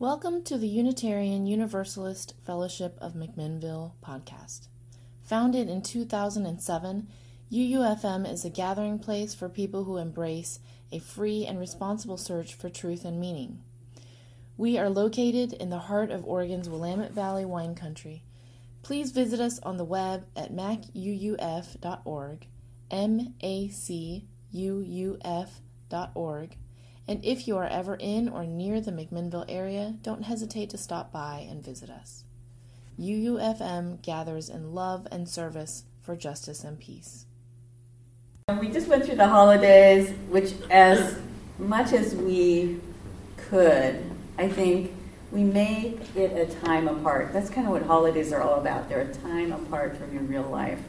Welcome to the Unitarian Universalist Fellowship of McMinnville podcast. Founded in 2007, UUFM is a gathering place for people who embrace a free and responsible search for truth and meaning. We are located in the heart of Oregon's Willamette Valley wine country. Please visit us on the web at macuuf.org, M A C U U F.org and if you are ever in or near the McMinnville area, don't hesitate to stop by and visit us. UUFM gathers in love and service for justice and peace. We just went through the holidays, which, as much as we could, I think we make it a time apart. That's kind of what holidays are all about. They're a time apart from your real life.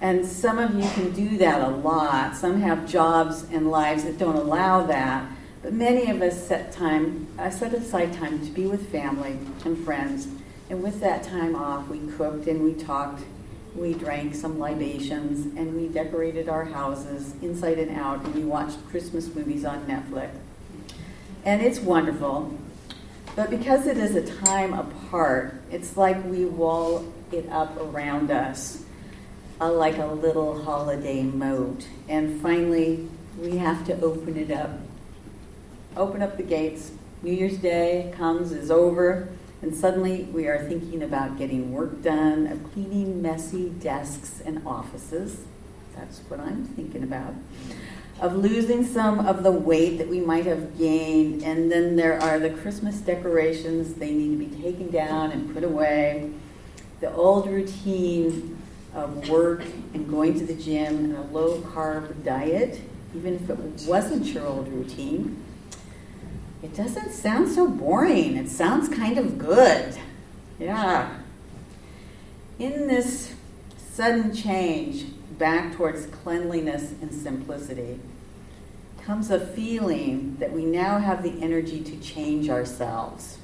And some of you can do that a lot. Some have jobs and lives that don't allow that. But many of us set time, I set aside time to be with family and friends. And with that time off, we cooked and we talked. We drank some libations and we decorated our houses inside and out. And we watched Christmas movies on Netflix. And it's wonderful. But because it is a time apart, it's like we wall it up around us, uh, like a little holiday moat. And finally, we have to open it up open up the gates. New Year's Day comes, is over, and suddenly we are thinking about getting work done, of cleaning messy desks and offices. That's what I'm thinking about. Of losing some of the weight that we might have gained, and then there are the Christmas decorations, they need to be taken down and put away. The old routine of work and going to the gym and a low carb diet, even if it wasn't your old routine it doesn't sound so boring. It sounds kind of good. Yeah. In this sudden change back towards cleanliness and simplicity comes a feeling that we now have the energy to change ourselves.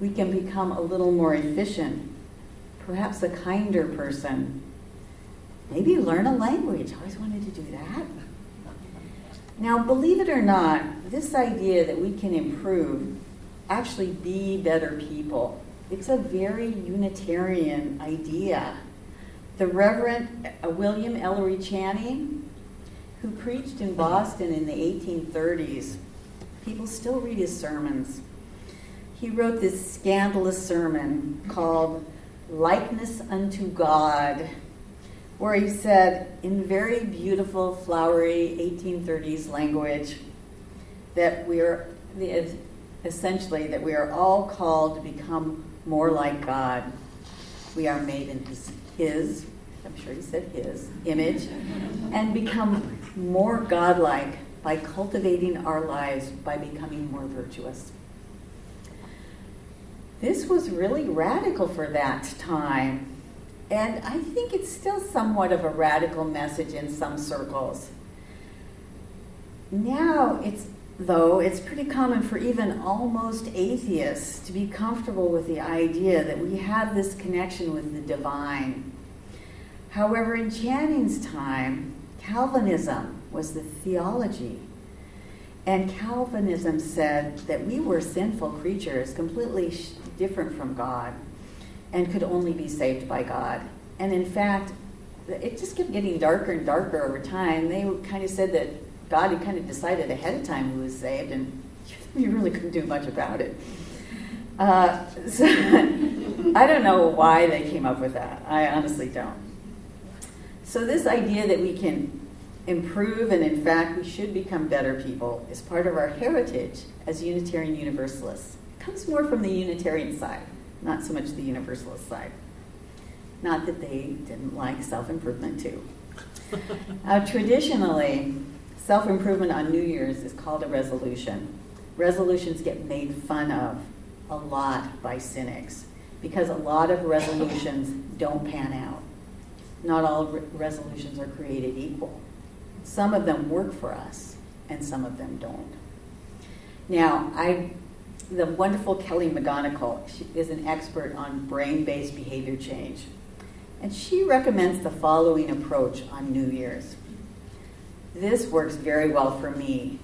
We can become a little more efficient, perhaps a kinder person. Maybe learn a language. I always wanted to do that. Now, believe it or not, this idea that we can improve, actually be better people, it's a very Unitarian idea. The Reverend uh, William Ellery Channing, who preached in Boston in the 1830s, people still read his sermons. He wrote this scandalous sermon called Likeness unto God where he said, in very beautiful, flowery 1830s language, that we are essentially that we are all called to become more like God. We are made in his, his I'm sure he said his image, and become more godlike by cultivating our lives by becoming more virtuous. This was really radical for that time. And I think it's still somewhat of a radical message in some circles. Now, it's though it's pretty common for even almost atheists to be comfortable with the idea that we have this connection with the divine. However, in Channing's time, Calvinism was the theology. And Calvinism said that we were sinful creatures, completely different from God and could only be saved by God. And in fact, it just kept getting darker and darker over time. They kind of said that God had kind of decided ahead of time who was saved, and you really couldn't do much about it. Uh, so I don't know why they came up with that. I honestly don't. So, this idea that we can improve and, in fact, we should become better people is part of our heritage as Unitarian Universalists. It comes more from the Unitarian side not so much the universalist side. Not that they didn't like self improvement too. uh, traditionally, self improvement on New Year's is called a resolution. Resolutions get made fun of a lot by cynics because a lot of resolutions don't pan out. Not all re- resolutions are created equal. Some of them work for us, and some of them don't. Now, I the wonderful Kelly McGonigal. She is an expert on brain based behavior change. And she recommends the following approach on New Year's. This works very well for me.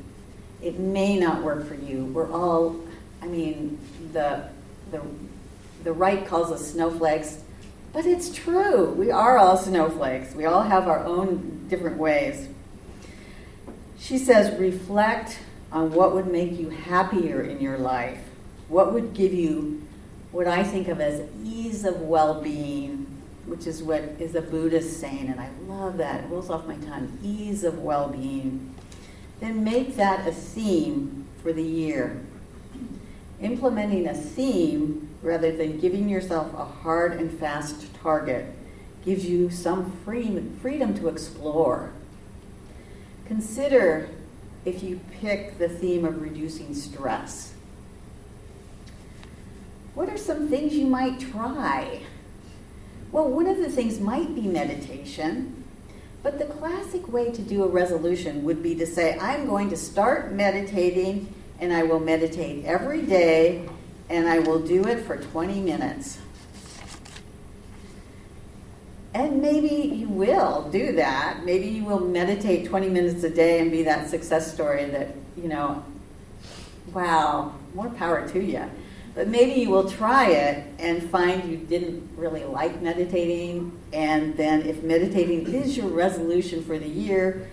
It may not work for you. We're all I mean, the, the, the right calls us snowflakes, but it's true. We are all snowflakes. We all have our own different ways. She says, reflect on what would make you happier in your life. What would give you what I think of as ease of well being, which is what is a Buddhist saying, and I love that. It rolls off my tongue ease of well being. Then make that a theme for the year. Implementing a theme rather than giving yourself a hard and fast target gives you some freedom, freedom to explore. Consider if you pick the theme of reducing stress. What are some things you might try? Well, one of the things might be meditation, but the classic way to do a resolution would be to say, I'm going to start meditating and I will meditate every day and I will do it for 20 minutes. And maybe you will do that. Maybe you will meditate 20 minutes a day and be that success story that, you know, wow, more power to you. But maybe you will try it and find you didn't really like meditating. And then, if meditating is your resolution for the year,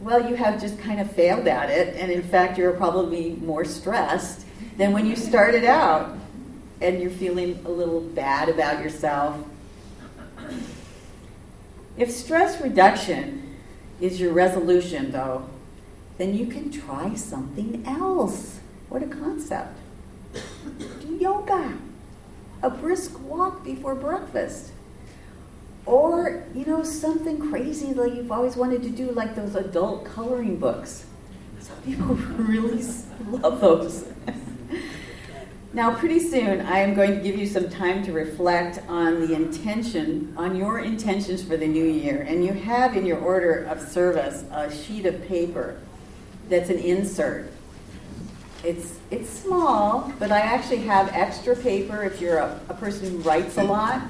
well, you have just kind of failed at it. And in fact, you're probably more stressed than when you started out. And you're feeling a little bad about yourself if stress reduction is your resolution, though, then you can try something else. What a concept. Do yoga, a brisk walk before breakfast. Or, you know, something crazy that you've always wanted to do, like those adult coloring books. Some people really love those. Now, pretty soon, I am going to give you some time to reflect on the intention, on your intentions for the new year. And you have in your order of service a sheet of paper that's an insert. It's, it's small, but I actually have extra paper if you're a, a person who writes a lot.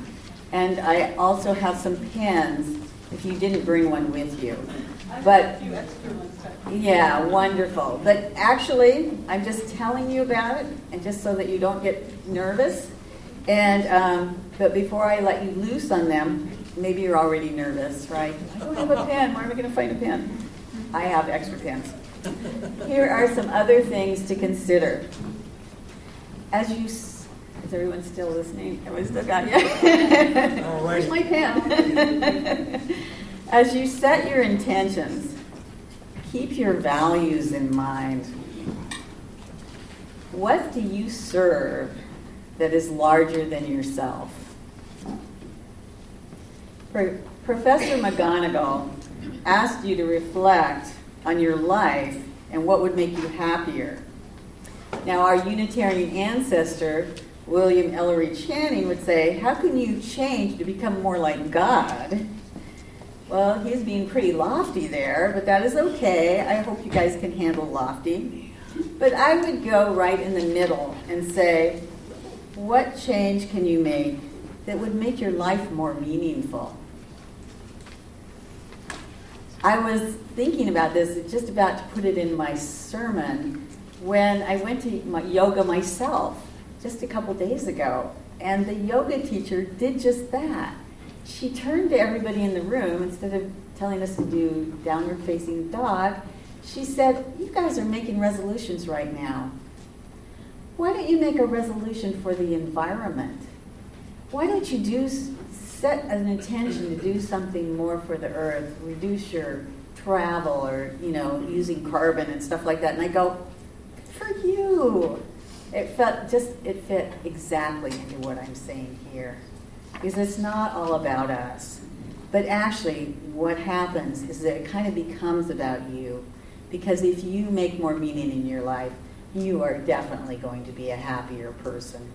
And I also have some pens if you didn't bring one with you. But yeah, wonderful. But actually, I'm just telling you about it, and just so that you don't get nervous. And um, but before I let you loose on them, maybe you're already nervous, right? I don't have a pen. Where am I going to find a pen? I have extra pens. Here are some other things to consider. As you, is everyone still listening? Everyone still got you? Where's my pen? As you set your intentions, keep your values in mind. What do you serve that is larger than yourself? Professor McGonigal asked you to reflect on your life and what would make you happier. Now, our Unitarian ancestor, William Ellery Channing, would say, How can you change to become more like God? Well, he's being pretty lofty there, but that is okay. I hope you guys can handle lofty. But I would go right in the middle and say, what change can you make that would make your life more meaningful? I was thinking about this, just about to put it in my sermon, when I went to my yoga myself just a couple days ago. And the yoga teacher did just that she turned to everybody in the room instead of telling us to do downward facing dog. She said, You guys are making resolutions right now. Why don't you make a resolution for the environment? Why don't you do set an intention to do something more for the earth, reduce your travel or you know using carbon and stuff like that? And I go, for you. It felt just it fit exactly into what I'm saying here because it's not all about us. But actually, what happens is that it kind of becomes about you. Because if you make more meaning in your life, you are definitely going to be a happier person.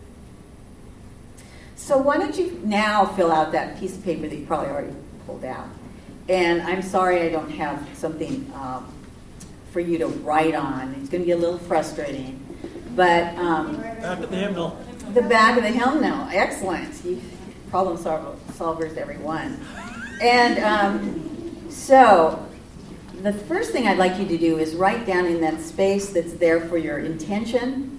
So, why don't you now fill out that piece of paper that you probably already pulled out? And I'm sorry I don't have something um, for you to write on. It's going to be a little frustrating. But um, back of the hymnal. The back of the hymnal. Excellent. You, problem solvers, everyone. And um, so, the first thing I'd like you to do is write down in that space that's there for your intention,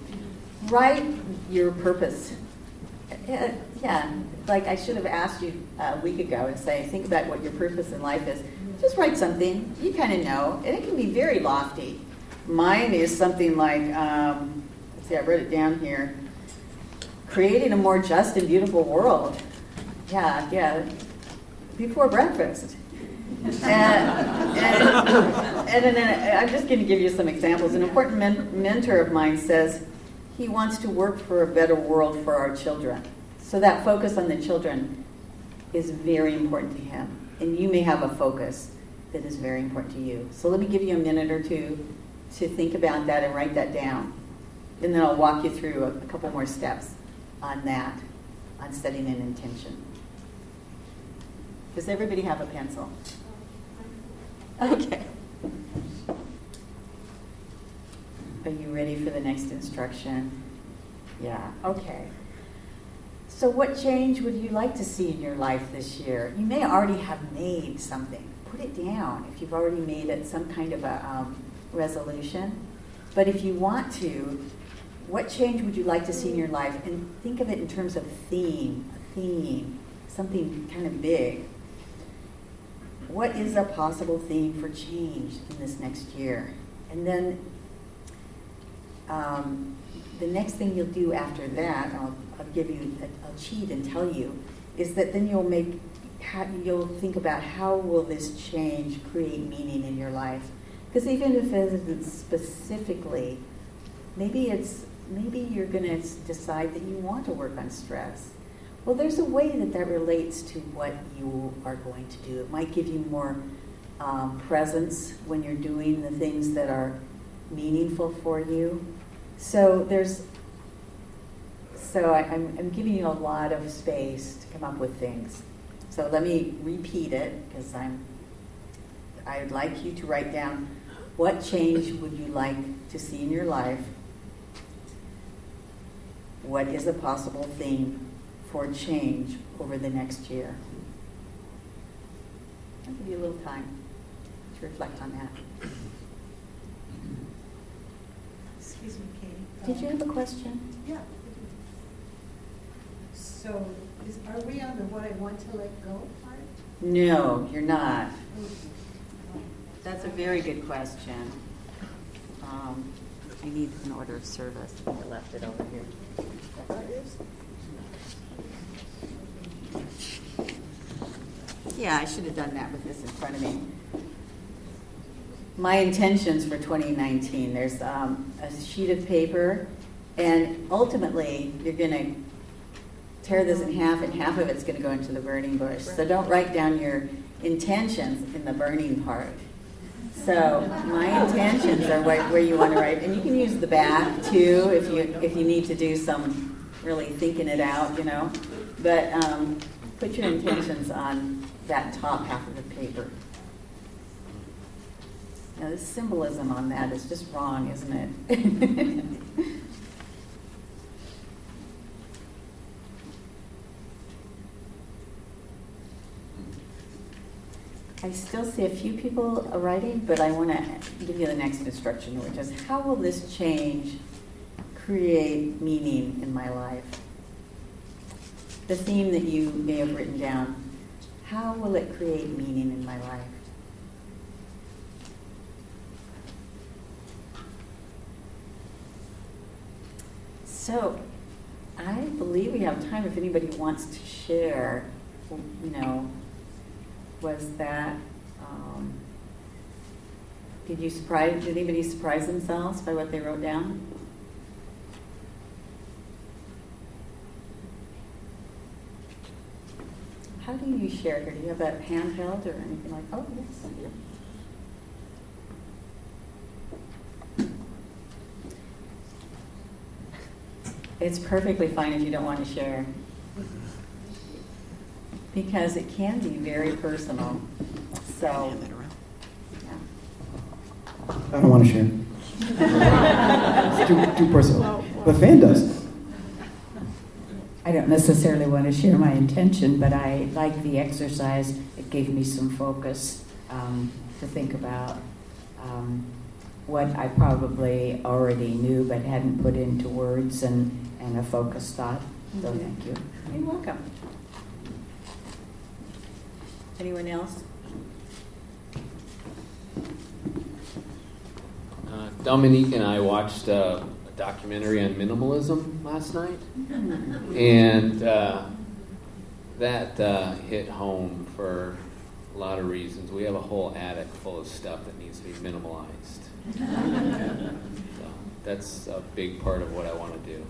write your purpose. Yeah, like I should have asked you a week ago and say, think about what your purpose in life is. Just write something. You kind of know, and it can be very lofty. Mine is something like, um, let's see, I wrote it down here creating a more just and beautiful world. Yeah, yeah. Before breakfast. and, and, and, and, uh, I'm just going to give you some examples. An important men- mentor of mine says he wants to work for a better world for our children. So that focus on the children is very important to him. And you may have a focus that is very important to you. So let me give you a minute or two to think about that and write that down. And then I'll walk you through a, a couple more steps on that, on setting an intention. Does everybody have a pencil? Okay. Are you ready for the next instruction? Yeah, okay. So, what change would you like to see in your life this year? You may already have made something. Put it down if you've already made it some kind of a um, resolution. But if you want to, what change would you like to see in your life? And think of it in terms of theme, a theme, something kind of big. What is a possible theme for change in this next year? And then um, the next thing you'll do after that, I'll, I'll give you, a, I'll cheat and tell you, is that then you'll make, you'll think about how will this change create meaning in your life? Because even if it isn't specifically, maybe it's maybe you're going to decide that you want to work on stress. Well, there's a way that that relates to what you are going to do. It might give you more um, presence when you're doing the things that are meaningful for you. So there's, so I, I'm, I'm giving you a lot of space to come up with things. So let me repeat it because I'm. I'd like you to write down what change would you like to see in your life what is a possible theme for change over the next year? I'll give you a little time to reflect on that. Excuse me, Katie. Did you have a question? Yeah. So, is, are we on the what I want to let go part? No, you're not. That's a very good question. Um, you need an order of service. I left it over here. Yeah, I should have done that with this in front of me. My intentions for 2019 there's um, a sheet of paper, and ultimately, you're going to tear this in half, and half of it's going to go into the burning bush. So don't write down your intentions in the burning part. So my intentions are where, where you want to write, and you can use the back too if you if you need to do some really thinking it out, you know. But um, put your intentions on that top half of the paper. Now, the symbolism on that is just wrong, isn't it? I still see a few people writing, but I want to give you the next instruction, which is how will this change create meaning in my life? The theme that you may have written down, how will it create meaning in my life? So, I believe we have time if anybody wants to share, you know, was that, um, did you surprise, did anybody surprise themselves by what they wrote down? How do you share here? Do you have a handheld or anything like? Oh, yes. It's perfectly fine if you don't want to share. Because it can be very personal. So, yeah. I don't want to share. it's too, too personal. But Fan does. I don't necessarily want to share my intention, but I like the exercise. It gave me some focus um, to think about. Um, what I probably already knew but hadn't put into words and, and a focused thought. So thank you. You're welcome. Anyone else? Uh, Dominique and I watched uh, a documentary on minimalism last night, and uh, that uh, hit home for a lot of reasons. We have a whole attic full of stuff that needs to be minimalized. so that's a big part of what I want to do.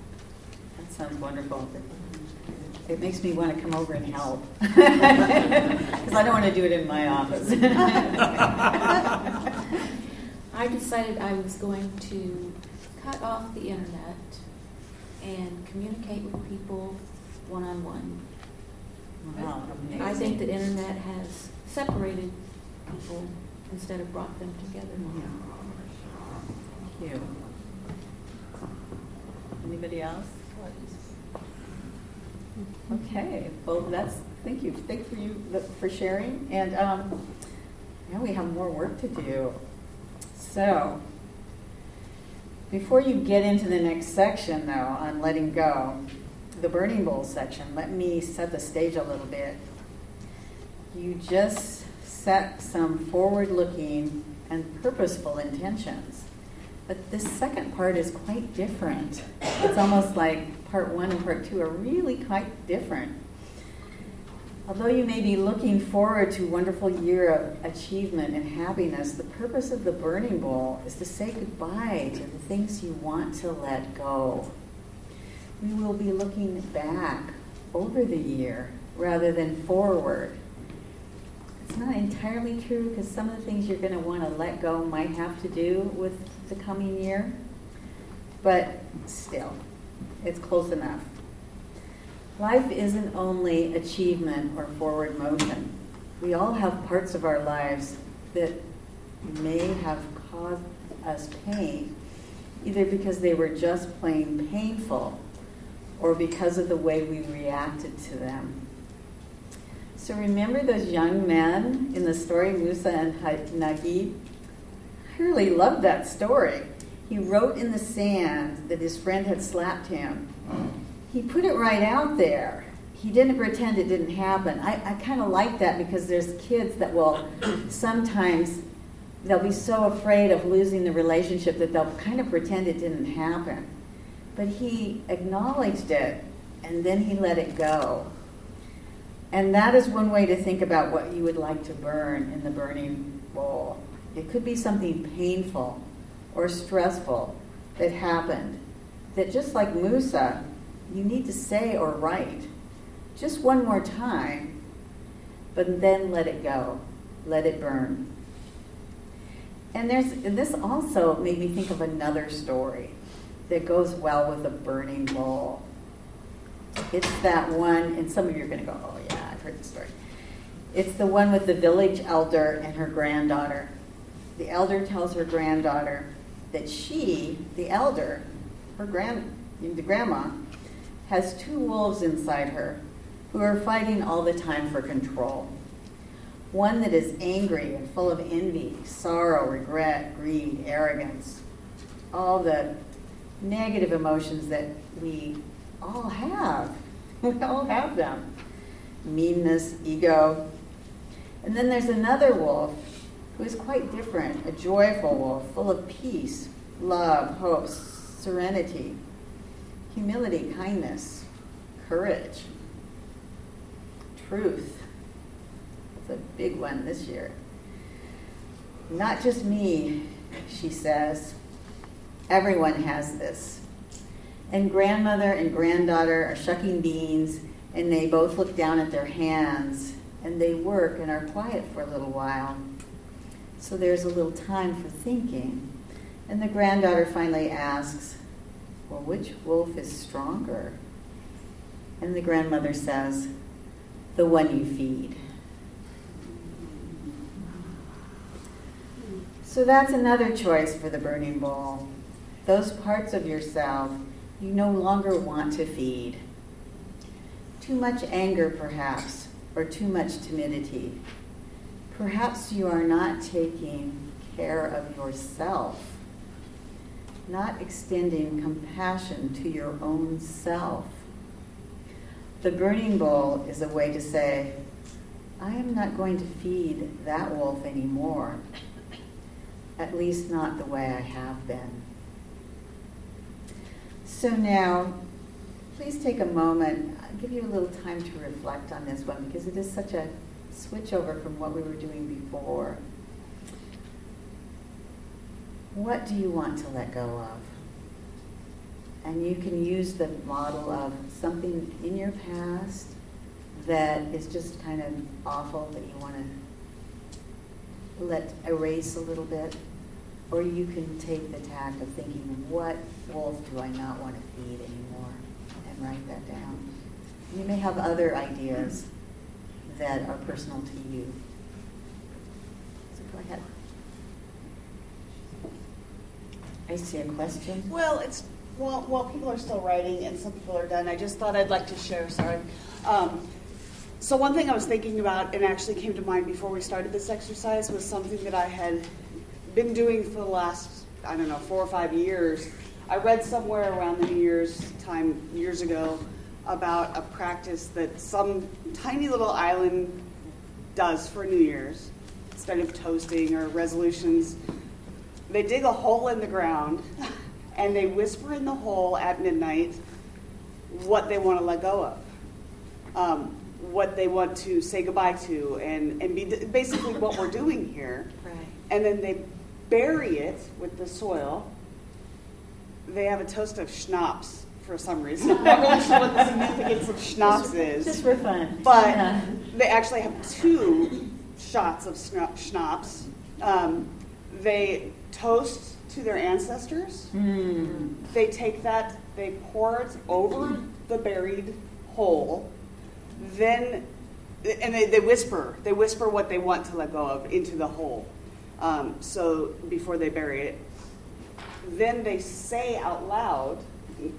That sounds wonderful. It makes me want to come over and help. Because I don't want to do it in my office. I decided I was going to cut off the internet and communicate with people one on one. Wow, I think the internet has separated people instead of brought them together. Thank you. Anybody else? Okay, well, that's, thank you, thank for you for sharing, and um, now we have more work to do. So, before you get into the next section, though, on letting go, the burning bowl section, let me set the stage a little bit. You just set some forward-looking and purposeful intentions. But this second part is quite different. It's almost like part one and part two are really quite different. Although you may be looking forward to a wonderful year of achievement and happiness, the purpose of the burning bowl is to say goodbye to the things you want to let go. We will be looking back over the year rather than forward. It's not entirely true because some of the things you're going to want to let go might have to do with the coming year, but still, it's close enough. Life isn't only achievement or forward motion. We all have parts of our lives that may have caused us pain, either because they were just plain painful or because of the way we reacted to them. So remember those young men in the story, Musa and Nagib? I really loved that story. He wrote in the sand that his friend had slapped him. He put it right out there. He didn't pretend it didn't happen. I, I kind of like that because there's kids that will sometimes they'll be so afraid of losing the relationship that they'll kind of pretend it didn't happen. But he acknowledged it and then he let it go. And that is one way to think about what you would like to burn in the burning bowl. It could be something painful or stressful that happened that just like Musa, you need to say or write just one more time, but then let it go. Let it burn. And there's and this also made me think of another story that goes well with a burning bowl. It's that one, and some of you are going to go, oh yeah, I've heard the story. It's the one with the village elder and her granddaughter. The elder tells her granddaughter that she, the elder, her grand, the grandma, has two wolves inside her who are fighting all the time for control. One that is angry and full of envy, sorrow, regret, greed, arrogance, all the negative emotions that we all have. We all have them. Meanness, ego. And then there's another wolf who is quite different, a joyful wolf, full of peace, love, hope, serenity, humility, kindness, courage, truth. It's a big one this year. Not just me, she says. Everyone has this. And grandmother and granddaughter are shucking beans, and they both look down at their hands, and they work and are quiet for a little while. So there's a little time for thinking. And the granddaughter finally asks, Well, which wolf is stronger? And the grandmother says, The one you feed. So that's another choice for the burning bowl. Those parts of yourself you no longer want to feed. Too much anger, perhaps, or too much timidity. Perhaps you are not taking care of yourself not extending compassion to your own self. The burning bowl is a way to say, I am not going to feed that wolf anymore, at least not the way I have been. So now, please take a moment. I'll give you a little time to reflect on this one because it is such a switch over from what we were doing before. What do you want to let go of? And you can use the model of something in your past that is just kind of awful that you want to let erase a little bit. Or you can take the tack of thinking, what wolf do I not want to feed anymore? And write that down. You may have other ideas that are personal to you. So go ahead. I see a question. Well, it's well, while people are still writing and some people are done, I just thought I'd like to share. Sorry. Um, so one thing I was thinking about and actually came to mind before we started this exercise was something that I had been doing for the last I don't know four or five years. I read somewhere around the New Year's time years ago about a practice that some tiny little island does for New Year's instead of toasting or resolutions. They dig a hole in the ground and they whisper in the hole at midnight what they want to let go of, um, what they want to say goodbye to, and, and be basically what we're doing here. Right. And then they bury it with the soil. They have a toast of schnapps for some reason. I'm not really sure what the significance of schnapps is. Just for fun. But Yeah. they actually have two shots of schna- schnapps. Um, they toast to their ancestors. Hmm. They take that, they pour it over the buried hole. Then, and they, they whisper, they whisper what they want to let go of into the hole. Um, so before they bury it, then they say out loud,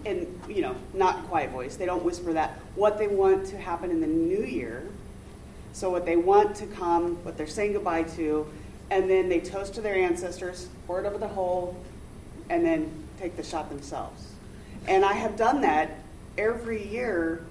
and you know, not quiet voice. They don't whisper that what they want to happen in the new year. So what they want to come, what they're saying goodbye to, and then they toast to their ancestors, pour it over the hole, and then take the shot themselves. And I have done that every year,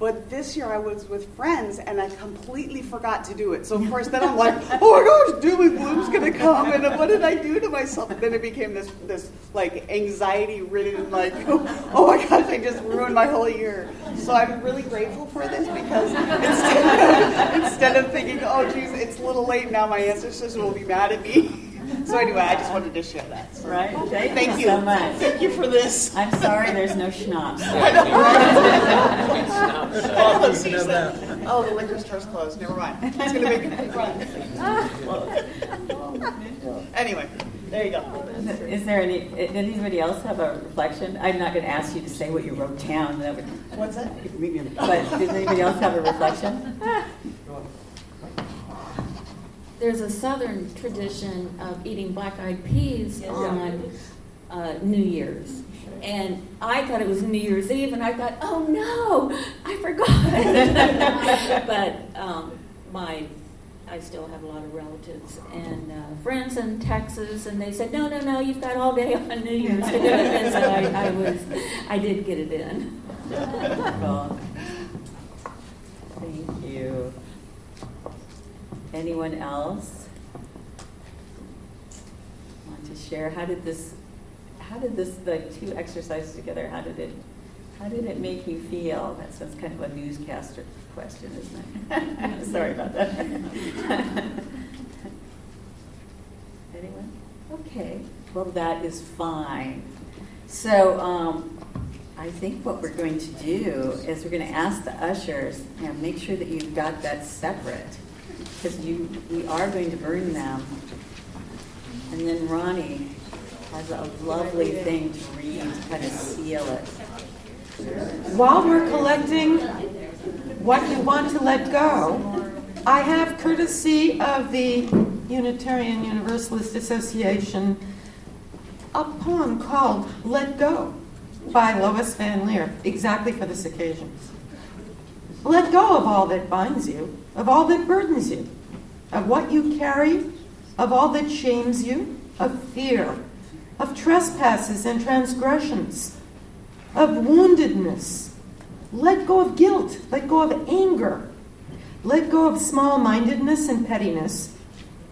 but this year I was with friends and I completely forgot to do it. So of course then I'm like, oh my gosh, doom and gloom's gonna come, and what did I do to myself? And then it became this this like anxiety ridden like, oh my gosh, I just ruined my whole year. So I'm really grateful for this because instead of, instead of thinking, oh geez, it's a little late now, my ancestors will be mad at me. So anyway, I just wanted to share that. So Right? Thank, Thank you you so much. Thank you for this. I'm sorry there's no schnapps. Oh, she said, oh, the liquor store's closed. Never mind. It's going to make a quick run. Anyway, there you go. Is there any, did anybody else have a reflection? I'm not going to ask you to say what you wrote down, that would, What's that? but does anybody else have a reflection? There's a southern tradition of eating black-eyed peas on uh, New Year's. And I thought it was New Year's Eve, and I thought, oh no, I forgot. but um, my, I still have a lot of relatives and uh, friends in Texas, and they said, no, no, no, you've got all day on New Year's to do it. And so I, I was, I did get it in. Cool. Thank you. Anyone else want to share? How did this, how did this, the two exercises together, how did it, how did it make you feel? That sounds kind of a newscaster question, isn't it? Sorry about that. Anyone? Okay, well, that is fine. So, um, I think what we're going to do is we're going to ask the ushers, know, make sure that you've got that separate, because you, we are going to burn them. And then Ronnie has a lovely thing to read to kind of seal it. While we're collecting what you want to let go, I have courtesy of the Unitarian Universalist Association a poem called Let Go by Lois Van Leer, exactly for this occasion. Let go of all that binds you, of all that burdens you, of what you carry, of all that shames you, of fear, of trespasses and transgressions, of woundedness. Let go of guilt, let go of anger, let go of small mindedness and pettiness.